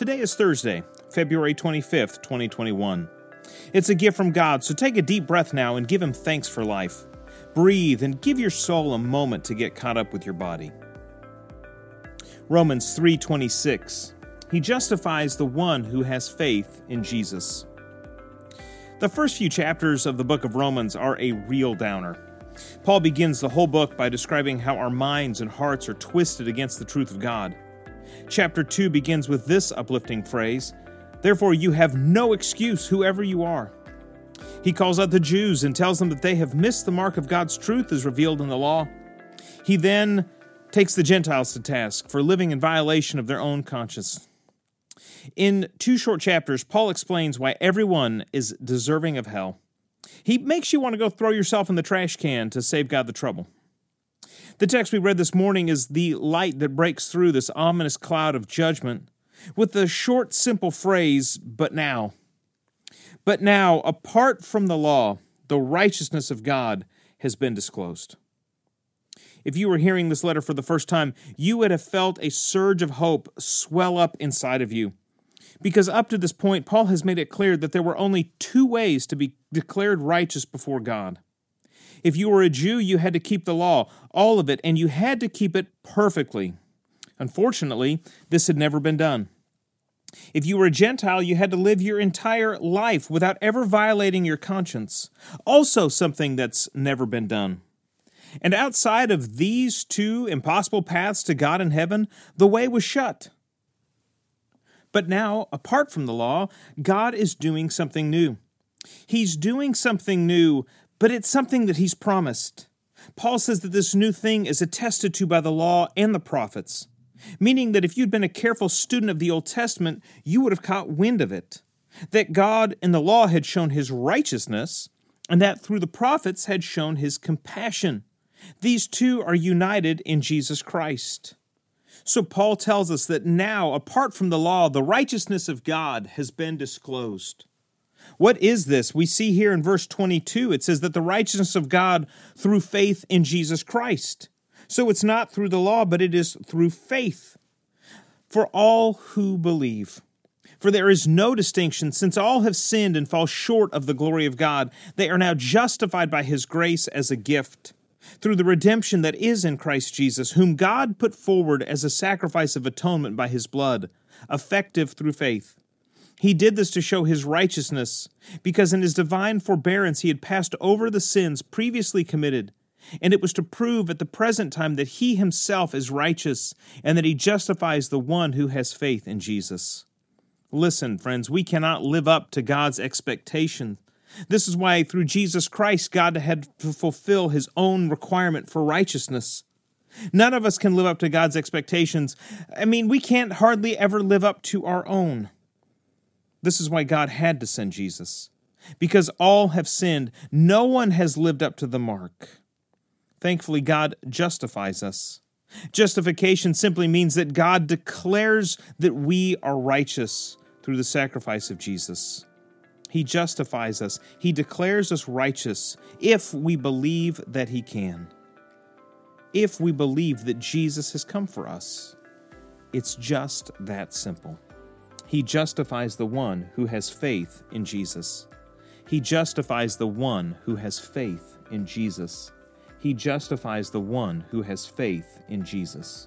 Today is Thursday, February 25th, 2021. It's a gift from God, so take a deep breath now and give Him thanks for life. Breathe and give your soul a moment to get caught up with your body. Romans 3:26. He justifies the one who has faith in Jesus. The first few chapters of the book of Romans are a real downer. Paul begins the whole book by describing how our minds and hearts are twisted against the truth of God. Chapter 2 begins with this uplifting phrase Therefore, you have no excuse, whoever you are. He calls out the Jews and tells them that they have missed the mark of God's truth as revealed in the law. He then takes the Gentiles to task for living in violation of their own conscience. In two short chapters, Paul explains why everyone is deserving of hell. He makes you want to go throw yourself in the trash can to save God the trouble. The text we read this morning is the light that breaks through this ominous cloud of judgment with the short, simple phrase, but now. But now, apart from the law, the righteousness of God has been disclosed. If you were hearing this letter for the first time, you would have felt a surge of hope swell up inside of you. Because up to this point, Paul has made it clear that there were only two ways to be declared righteous before God. If you were a Jew, you had to keep the law, all of it, and you had to keep it perfectly. Unfortunately, this had never been done. If you were a Gentile, you had to live your entire life without ever violating your conscience. Also, something that's never been done. And outside of these two impossible paths to God in heaven, the way was shut. But now, apart from the law, God is doing something new. He's doing something new, but it's something that He's promised. Paul says that this new thing is attested to by the law and the prophets, meaning that if you'd been a careful student of the Old Testament, you would have caught wind of it. That God in the law had shown His righteousness, and that through the prophets had shown His compassion. These two are united in Jesus Christ. So Paul tells us that now, apart from the law, the righteousness of God has been disclosed. What is this? We see here in verse 22, it says that the righteousness of God through faith in Jesus Christ. So it's not through the law, but it is through faith for all who believe. For there is no distinction, since all have sinned and fall short of the glory of God. They are now justified by his grace as a gift through the redemption that is in Christ Jesus, whom God put forward as a sacrifice of atonement by his blood, effective through faith. He did this to show his righteousness, because in his divine forbearance he had passed over the sins previously committed, and it was to prove at the present time that he himself is righteous, and that he justifies the one who has faith in Jesus. Listen, friends, we cannot live up to God's expectation this is why, through Jesus Christ, God had to fulfill his own requirement for righteousness. None of us can live up to God's expectations. I mean, we can't hardly ever live up to our own. This is why God had to send Jesus. Because all have sinned, no one has lived up to the mark. Thankfully, God justifies us. Justification simply means that God declares that we are righteous through the sacrifice of Jesus. He justifies us. He declares us righteous if we believe that He can. If we believe that Jesus has come for us. It's just that simple. He justifies the one who has faith in Jesus. He justifies the one who has faith in Jesus. He justifies the one who has faith in Jesus.